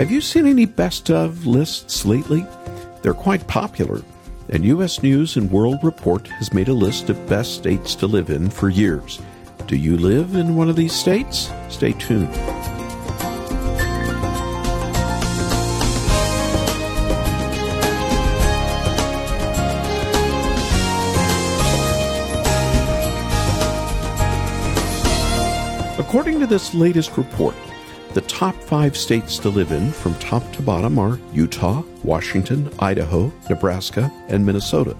Have you seen any best of lists lately? They're quite popular, and U.S. News and World Report has made a list of best states to live in for years. Do you live in one of these states? Stay tuned. According to this latest report, the top five states to live in from top to bottom are Utah, Washington, Idaho, Nebraska, and Minnesota.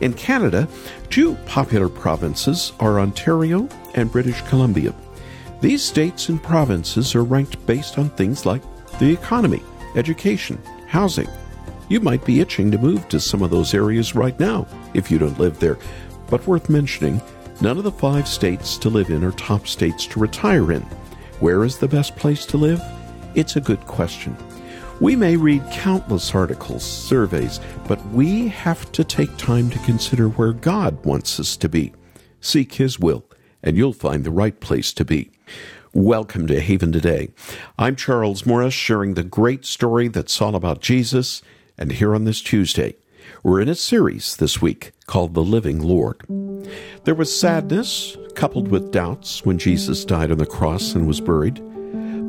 In Canada, two popular provinces are Ontario and British Columbia. These states and provinces are ranked based on things like the economy, education, housing. You might be itching to move to some of those areas right now if you don't live there, but worth mentioning, none of the five states to live in are top states to retire in. Where is the best place to live? It's a good question. We may read countless articles, surveys, but we have to take time to consider where God wants us to be. Seek His will, and you'll find the right place to be. Welcome to Haven Today. I'm Charles Morris, sharing the great story that's all about Jesus, and here on this Tuesday, we're in a series this week called The Living Lord. There was sadness coupled with doubts when Jesus died on the cross and was buried.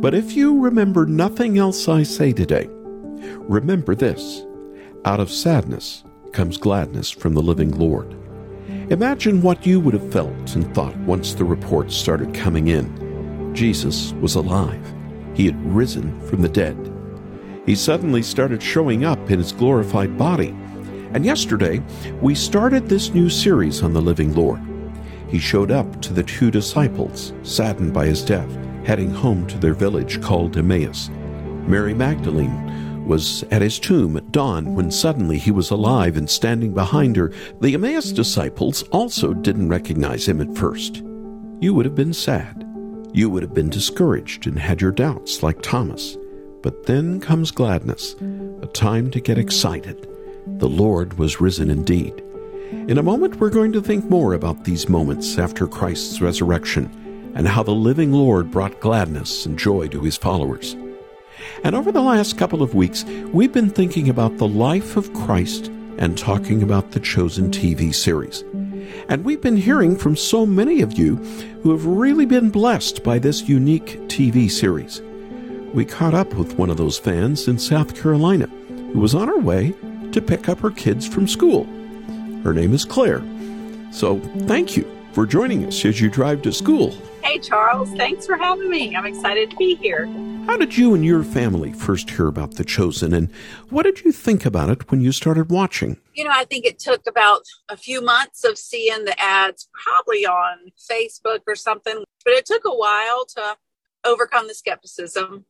But if you remember nothing else I say today, remember this out of sadness comes gladness from the living Lord. Imagine what you would have felt and thought once the reports started coming in. Jesus was alive. He had risen from the dead. He suddenly started showing up in his glorified body and yesterday, we started this new series on the living Lord. He showed up to the two disciples, saddened by his death, heading home to their village called Emmaus. Mary Magdalene was at his tomb at dawn when suddenly he was alive and standing behind her. The Emmaus disciples also didn't recognize him at first. You would have been sad. You would have been discouraged and had your doubts like Thomas. But then comes gladness, a time to get excited the Lord was risen indeed. In a moment, we're going to think more about these moments after Christ's resurrection and how the living Lord brought gladness and joy to his followers. And over the last couple of weeks, we've been thinking about the life of Christ and talking about the Chosen TV series. And we've been hearing from so many of you who have really been blessed by this unique TV series. We caught up with one of those fans in South Carolina who was on her way to pick up her kids from school. Her name is Claire. So thank you for joining us as you drive to school. Hey, Charles. Thanks for having me. I'm excited to be here. How did you and your family first hear about The Chosen, and what did you think about it when you started watching? You know, I think it took about a few months of seeing the ads, probably on Facebook or something, but it took a while to overcome the skepticism.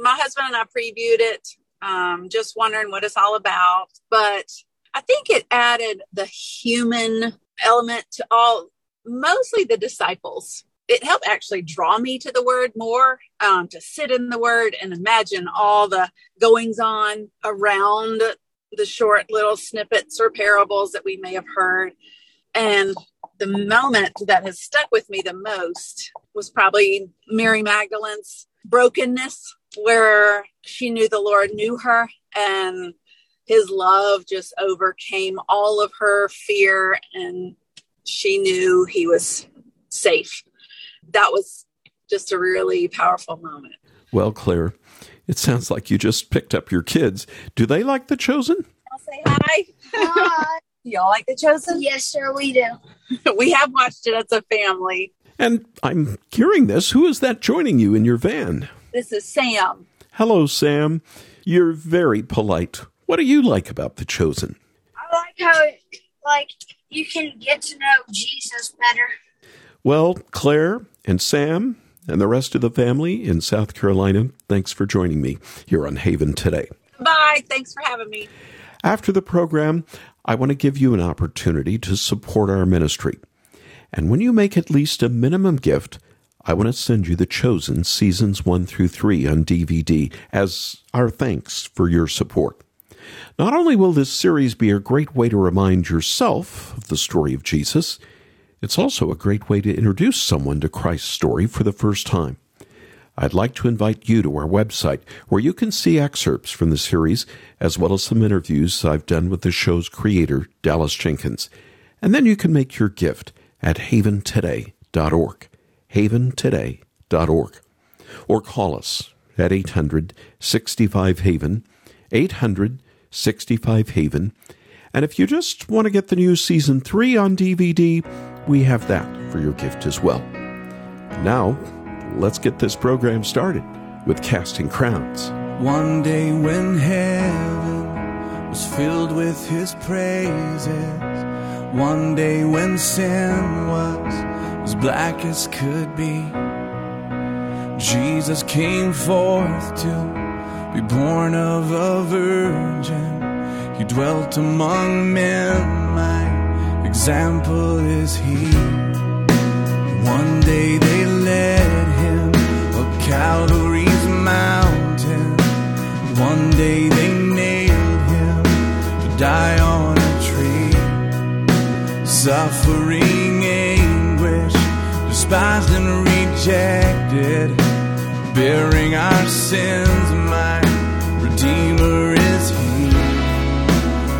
My husband and I previewed it um, just wondering what it's all about. But I think it added the human element to all, mostly the disciples. It helped actually draw me to the word more, um, to sit in the word and imagine all the goings on around the short little snippets or parables that we may have heard. And the moment that has stuck with me the most was probably Mary Magdalene's brokenness where she knew the Lord knew her and his love just overcame all of her fear and she knew he was safe. That was just a really powerful moment. Well, Claire, it sounds like you just picked up your kids. Do they like The Chosen? I'll say hi. Hi. Y'all like The Chosen? Yes, sir, we do. we have watched it as a family. And I'm hearing this. Who is that joining you in your van? This is Sam. Hello, Sam. You're very polite. What do you like about The Chosen? I like how, it, like, you can get to know Jesus better. Well, Claire and Sam and the rest of the family in South Carolina, thanks for joining me here on Haven today. Bye. Thanks for having me. After the program, I want to give you an opportunity to support our ministry. And when you make at least a minimum gift, I want to send you The Chosen seasons 1 through 3 on DVD as our thanks for your support. Not only will this series be a great way to remind yourself of the story of Jesus, it's also a great way to introduce someone to Christ's story for the first time. I'd like to invite you to our website where you can see excerpts from the series as well as some interviews I've done with the show's creator, Dallas Jenkins. And then you can make your gift at haventoday.org. Haventoday.org. Or call us at 800 65 Haven, 800 65 Haven. And if you just want to get the new season 3 on DVD, we have that for your gift as well. Now, let's get this program started with Casting Crowns. One day when heaven was filled with his praises, one day when sin was as black as could be, Jesus came forth to be born of a virgin. He dwelt among men, my example is he. One day they led him up Calvary's mountain. One day they nailed him to die on a tree. Suffering anguish, despised and rejected, bearing our sins, Redeemer is he.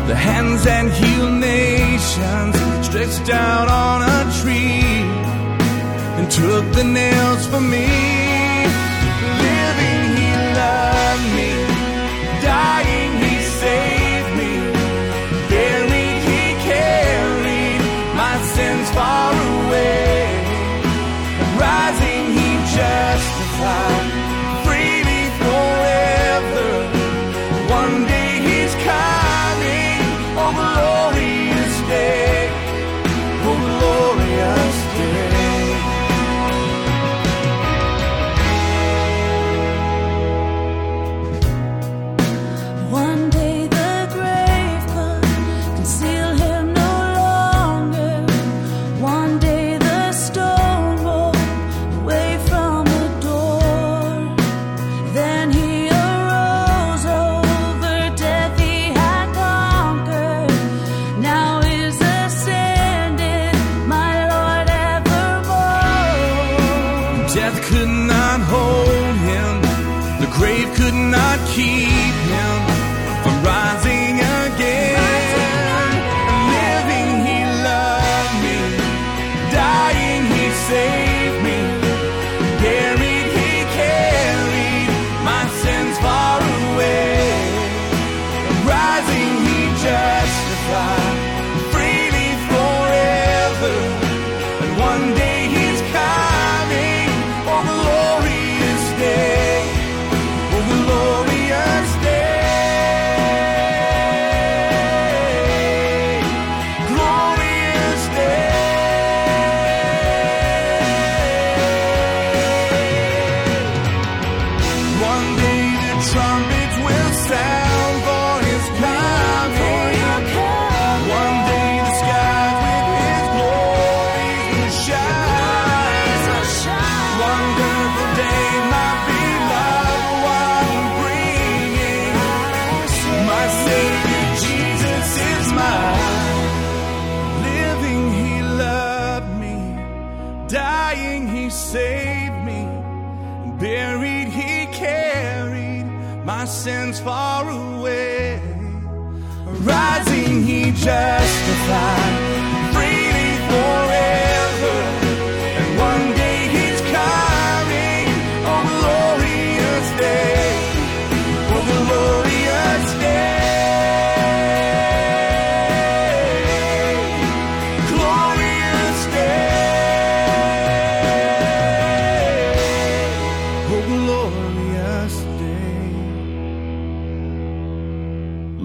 The hands that heal nations stretched out on a tree and took the nails for me. Living, he loved me. Dying,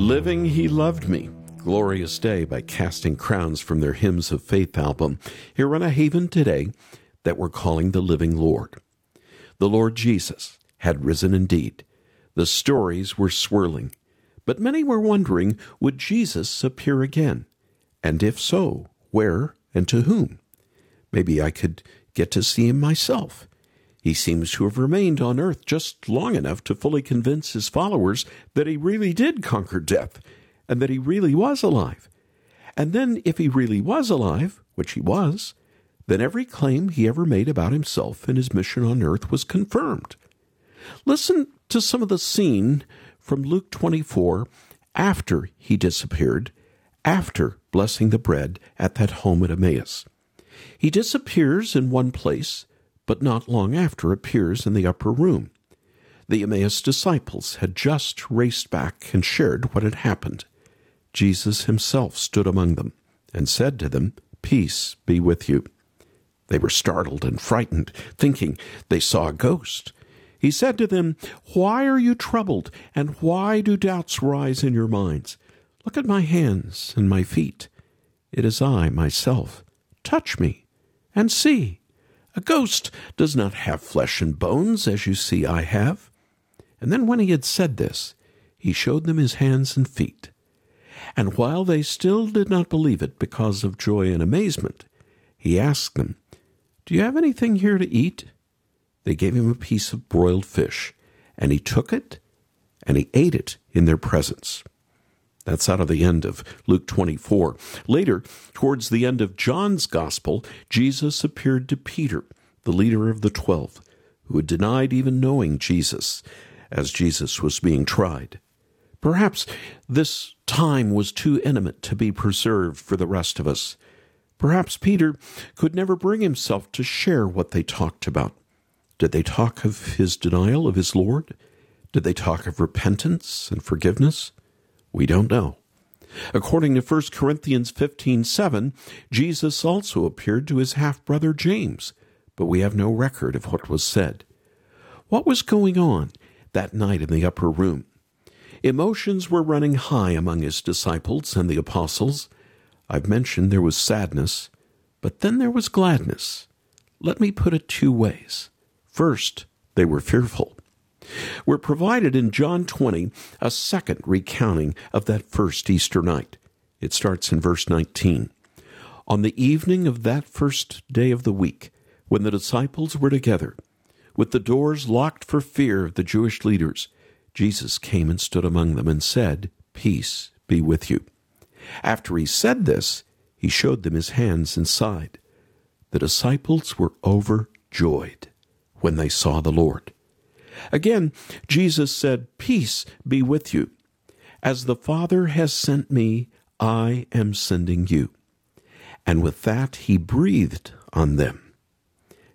Living He Loved Me. Glorious Day by Casting Crowns from their Hymns of Faith album here on a haven today that we're calling the Living Lord. The Lord Jesus had risen indeed. The stories were swirling, but many were wondering would Jesus appear again? And if so, where and to whom? Maybe I could get to see him myself. He seems to have remained on earth just long enough to fully convince his followers that he really did conquer death and that he really was alive. And then, if he really was alive, which he was, then every claim he ever made about himself and his mission on earth was confirmed. Listen to some of the scene from Luke 24 after he disappeared, after blessing the bread at that home at Emmaus. He disappears in one place, but not long after appears in the upper room. The Emmaus disciples had just raced back and shared what had happened. Jesus himself stood among them and said to them, Peace be with you. They were startled and frightened, thinking they saw a ghost. He said to them, Why are you troubled, and why do doubts rise in your minds? Look at my hands and my feet. It is I myself. Touch me and see. A ghost does not have flesh and bones, as you see I have. And then when he had said this, he showed them his hands and feet. And while they still did not believe it because of joy and amazement, he asked them, Do you have anything here to eat? They gave him a piece of broiled fish, and he took it and he ate it in their presence. That's out of the end of Luke 24. Later, towards the end of John's Gospel, Jesus appeared to Peter, the leader of the twelve, who had denied even knowing Jesus as Jesus was being tried. Perhaps this time was too intimate to be preserved for the rest of us. Perhaps Peter could never bring himself to share what they talked about. Did they talk of his denial of his Lord? Did they talk of repentance and forgiveness? We don't know. According to 1 Corinthians 15:7, Jesus also appeared to his half-brother James, but we have no record of what was said. What was going on that night in the upper room? Emotions were running high among his disciples and the apostles. I've mentioned there was sadness, but then there was gladness. Let me put it two ways. First, they were fearful. We're provided in John 20 a second recounting of that first Easter night. It starts in verse 19. On the evening of that first day of the week, when the disciples were together, with the doors locked for fear of the Jewish leaders, Jesus came and stood among them and said, Peace be with you. After he said this, he showed them his hands and side. The disciples were overjoyed when they saw the Lord. Again, Jesus said, Peace be with you. As the Father has sent me, I am sending you. And with that, he breathed on them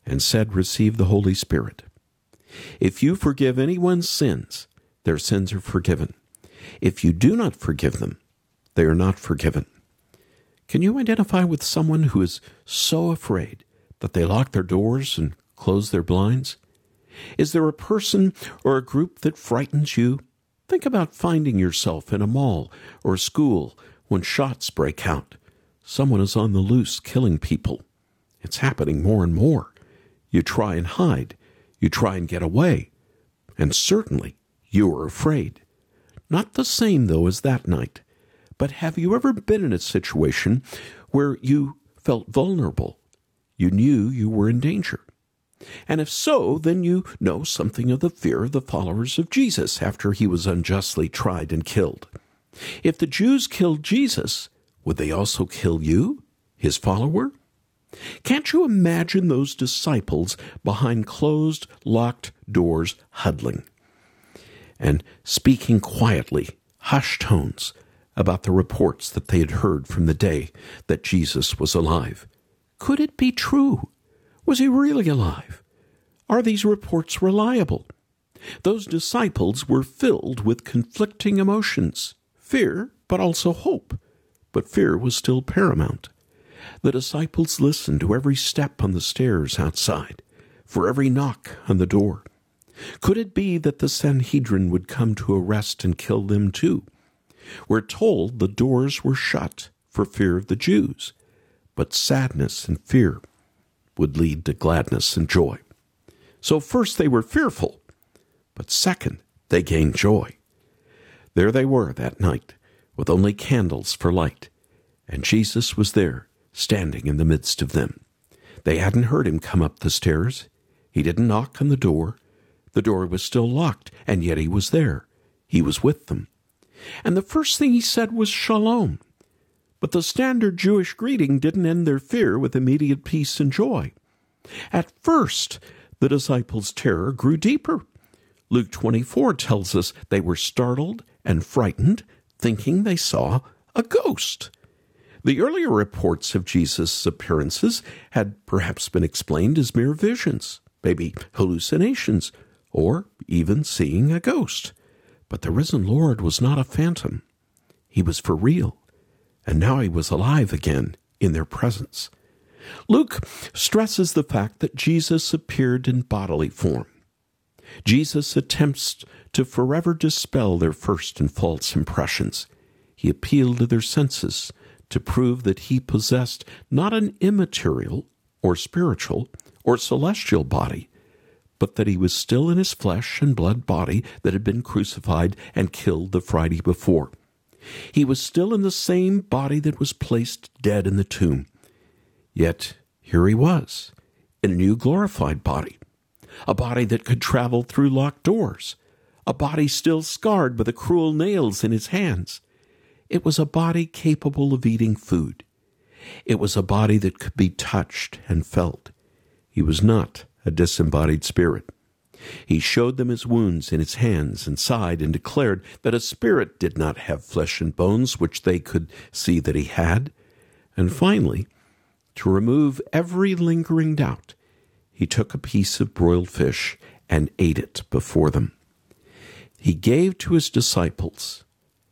and said, Receive the Holy Spirit. If you forgive anyone's sins, their sins are forgiven. If you do not forgive them, they are not forgiven. Can you identify with someone who is so afraid that they lock their doors and close their blinds? Is there a person or a group that frightens you? Think about finding yourself in a mall or a school when shots break out. Someone is on the loose killing people. It's happening more and more. You try and hide. You try and get away. And certainly you are afraid. Not the same, though, as that night. But have you ever been in a situation where you felt vulnerable? You knew you were in danger. And if so, then you know something of the fear of the followers of Jesus after he was unjustly tried and killed. If the Jews killed Jesus, would they also kill you, his follower? Can't you imagine those disciples behind closed, locked doors huddling and speaking quietly, hushed tones, about the reports that they had heard from the day that Jesus was alive? Could it be true? Was he really alive? Are these reports reliable? Those disciples were filled with conflicting emotions fear, but also hope. But fear was still paramount. The disciples listened to every step on the stairs outside, for every knock on the door. Could it be that the Sanhedrin would come to arrest and kill them too? We're told the doors were shut for fear of the Jews, but sadness and fear would lead to gladness and joy. So, first they were fearful, but second, they gained joy. There they were that night, with only candles for light, and Jesus was there, standing in the midst of them. They hadn't heard him come up the stairs. He didn't knock on the door. The door was still locked, and yet he was there. He was with them. And the first thing he said was shalom. But the standard Jewish greeting didn't end their fear with immediate peace and joy. At first, the disciples' terror grew deeper. Luke 24 tells us they were startled and frightened, thinking they saw a ghost. The earlier reports of Jesus' appearances had perhaps been explained as mere visions, maybe hallucinations, or even seeing a ghost. But the risen Lord was not a phantom. He was for real, and now he was alive again in their presence. Luke stresses the fact that Jesus appeared in bodily form. Jesus attempts to forever dispel their first and false impressions. He appealed to their senses to prove that he possessed not an immaterial or spiritual or celestial body, but that he was still in his flesh and blood body that had been crucified and killed the Friday before. He was still in the same body that was placed dead in the tomb. Yet here he was, in a new glorified body, a body that could travel through locked doors, a body still scarred by the cruel nails in his hands, it was a body capable of eating food. It was a body that could be touched and felt. He was not a disembodied spirit. He showed them his wounds in his hands and side and declared that a spirit did not have flesh and bones, which they could see that he had. And finally, to remove every lingering doubt, he took a piece of broiled fish and ate it before them. He gave to his disciples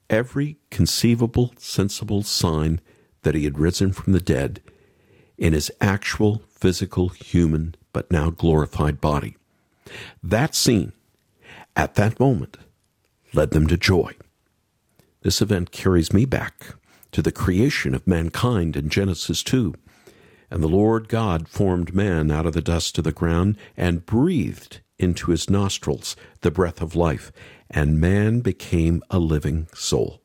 every conceivable, sensible sign that he had risen from the dead in his actual physical, human, but now glorified body. That scene, at that moment, led them to joy. This event carries me back to the creation of mankind in Genesis 2. And the Lord God formed man out of the dust of the ground and breathed into his nostrils the breath of life, and man became a living soul.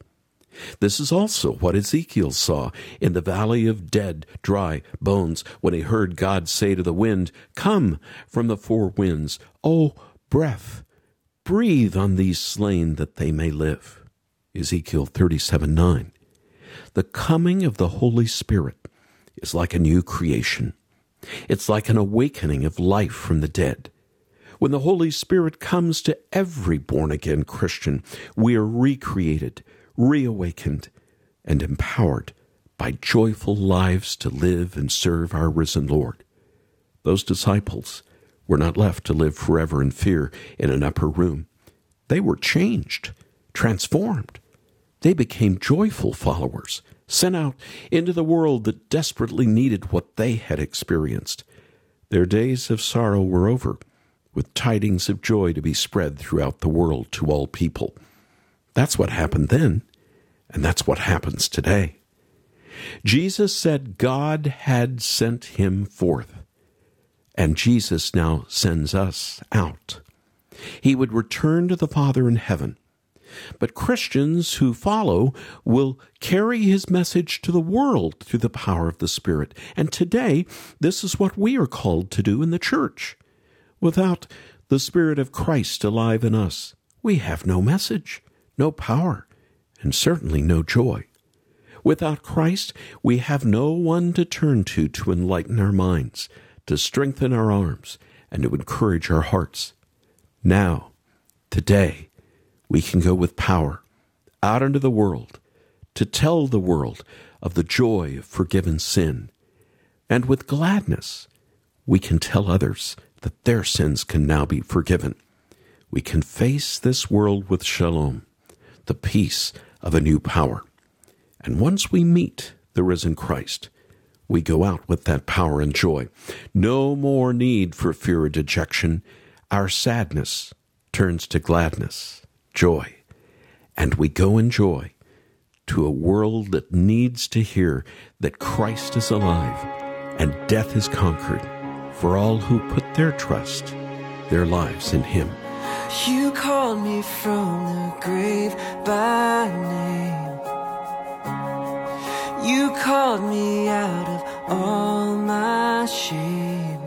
This is also what Ezekiel saw in the valley of dead, dry bones when he heard God say to the wind, Come from the four winds, O breath, breathe on these slain that they may live. Ezekiel 37 9. The coming of the Holy Spirit is like a new creation. It's like an awakening of life from the dead. When the Holy Spirit comes to every born again Christian, we are recreated, reawakened, and empowered by joyful lives to live and serve our risen Lord. Those disciples were not left to live forever in fear in an upper room. They were changed, transformed. They became joyful followers, sent out into the world that desperately needed what they had experienced. Their days of sorrow were over with tidings of joy to be spread throughout the world to all people. That's what happened then, and that's what happens today. Jesus said God had sent him forth, and Jesus now sends us out. He would return to the Father in heaven. But Christians who follow will carry his message to the world through the power of the Spirit. And today, this is what we are called to do in the church. Without the Spirit of Christ alive in us, we have no message, no power, and certainly no joy. Without Christ, we have no one to turn to to enlighten our minds, to strengthen our arms, and to encourage our hearts. Now, today, we can go with power out into the world to tell the world of the joy of forgiven sin. And with gladness, we can tell others that their sins can now be forgiven. We can face this world with shalom, the peace of a new power. And once we meet the risen Christ, we go out with that power and joy. No more need for fear or dejection. Our sadness turns to gladness, joy, and we go in joy to a world that needs to hear that Christ is alive and death is conquered for all who put their trust, their lives in Him. You called me from the grave by name. You called me out of all my shame.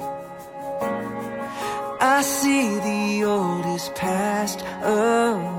I see the old is passed away. Oh.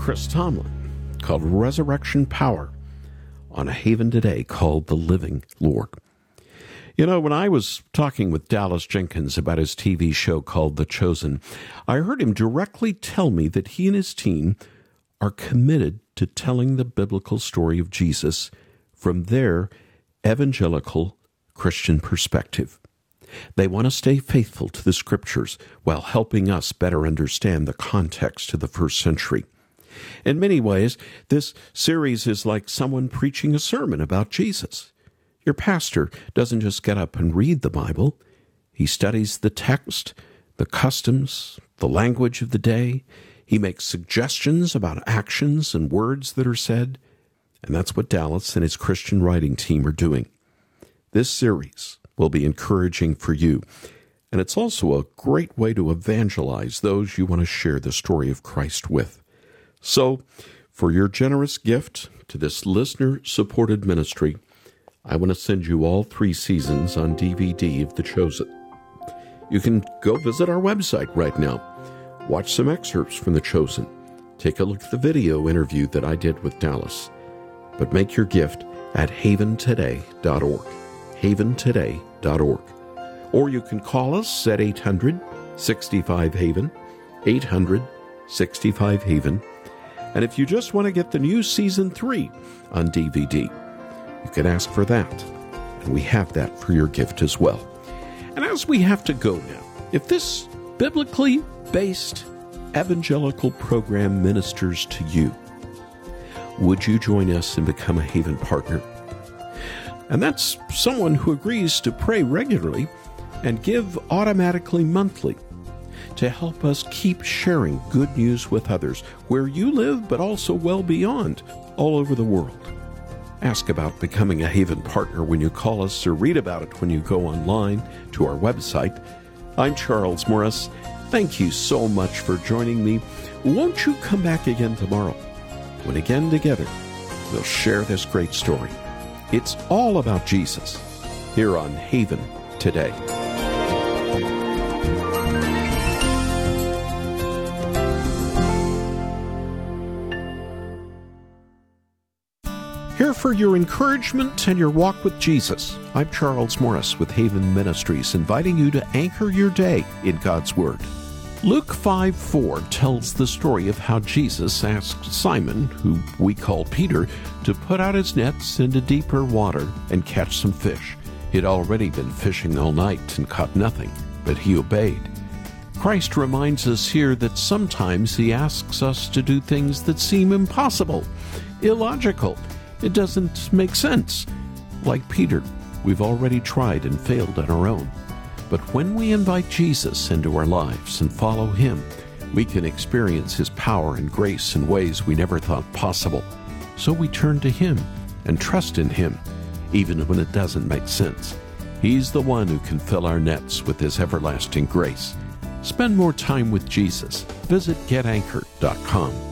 Chris Tomlin called Resurrection Power on a haven today called The Living Lord. You know, when I was talking with Dallas Jenkins about his TV show called The Chosen, I heard him directly tell me that he and his team are committed to telling the biblical story of Jesus from their evangelical Christian perspective. They want to stay faithful to the scriptures while helping us better understand the context of the first century. In many ways, this series is like someone preaching a sermon about Jesus. Your pastor doesn't just get up and read the Bible, he studies the text, the customs, the language of the day. He makes suggestions about actions and words that are said. And that's what Dallas and his Christian writing team are doing. This series will be encouraging for you, and it's also a great way to evangelize those you want to share the story of Christ with. So, for your generous gift to this listener supported ministry, I want to send you all three seasons on DVD of The Chosen. You can go visit our website right now, watch some excerpts from The Chosen, take a look at the video interview that I did with Dallas, but make your gift at haventoday.org. Haventoday.org. Or you can call us at 800 65 Haven, 800 65 Haven. And if you just want to get the new season three on DVD, you can ask for that. And we have that for your gift as well. And as we have to go now, if this biblically based evangelical program ministers to you, would you join us and become a Haven partner? And that's someone who agrees to pray regularly and give automatically monthly to help us keep sharing good news with others where you live, but also well beyond, all over the world. Ask about becoming a Haven partner when you call us or read about it when you go online to our website. I'm Charles Morris. Thank you so much for joining me. Won't you come back again tomorrow when again together we'll share this great story? It's all about Jesus here on Haven today. For your encouragement and your walk with Jesus. I'm Charles Morris with Haven Ministries, inviting you to anchor your day in God's Word. Luke 5 4 tells the story of how Jesus asked Simon, who we call Peter, to put out his nets into deeper water and catch some fish. He'd already been fishing all night and caught nothing, but he obeyed. Christ reminds us here that sometimes he asks us to do things that seem impossible. illogical. It doesn't make sense. Like Peter, we've already tried and failed on our own. But when we invite Jesus into our lives and follow him, we can experience his power and grace in ways we never thought possible. So we turn to him and trust in him, even when it doesn't make sense. He's the one who can fill our nets with his everlasting grace. Spend more time with Jesus. Visit getanchored.com.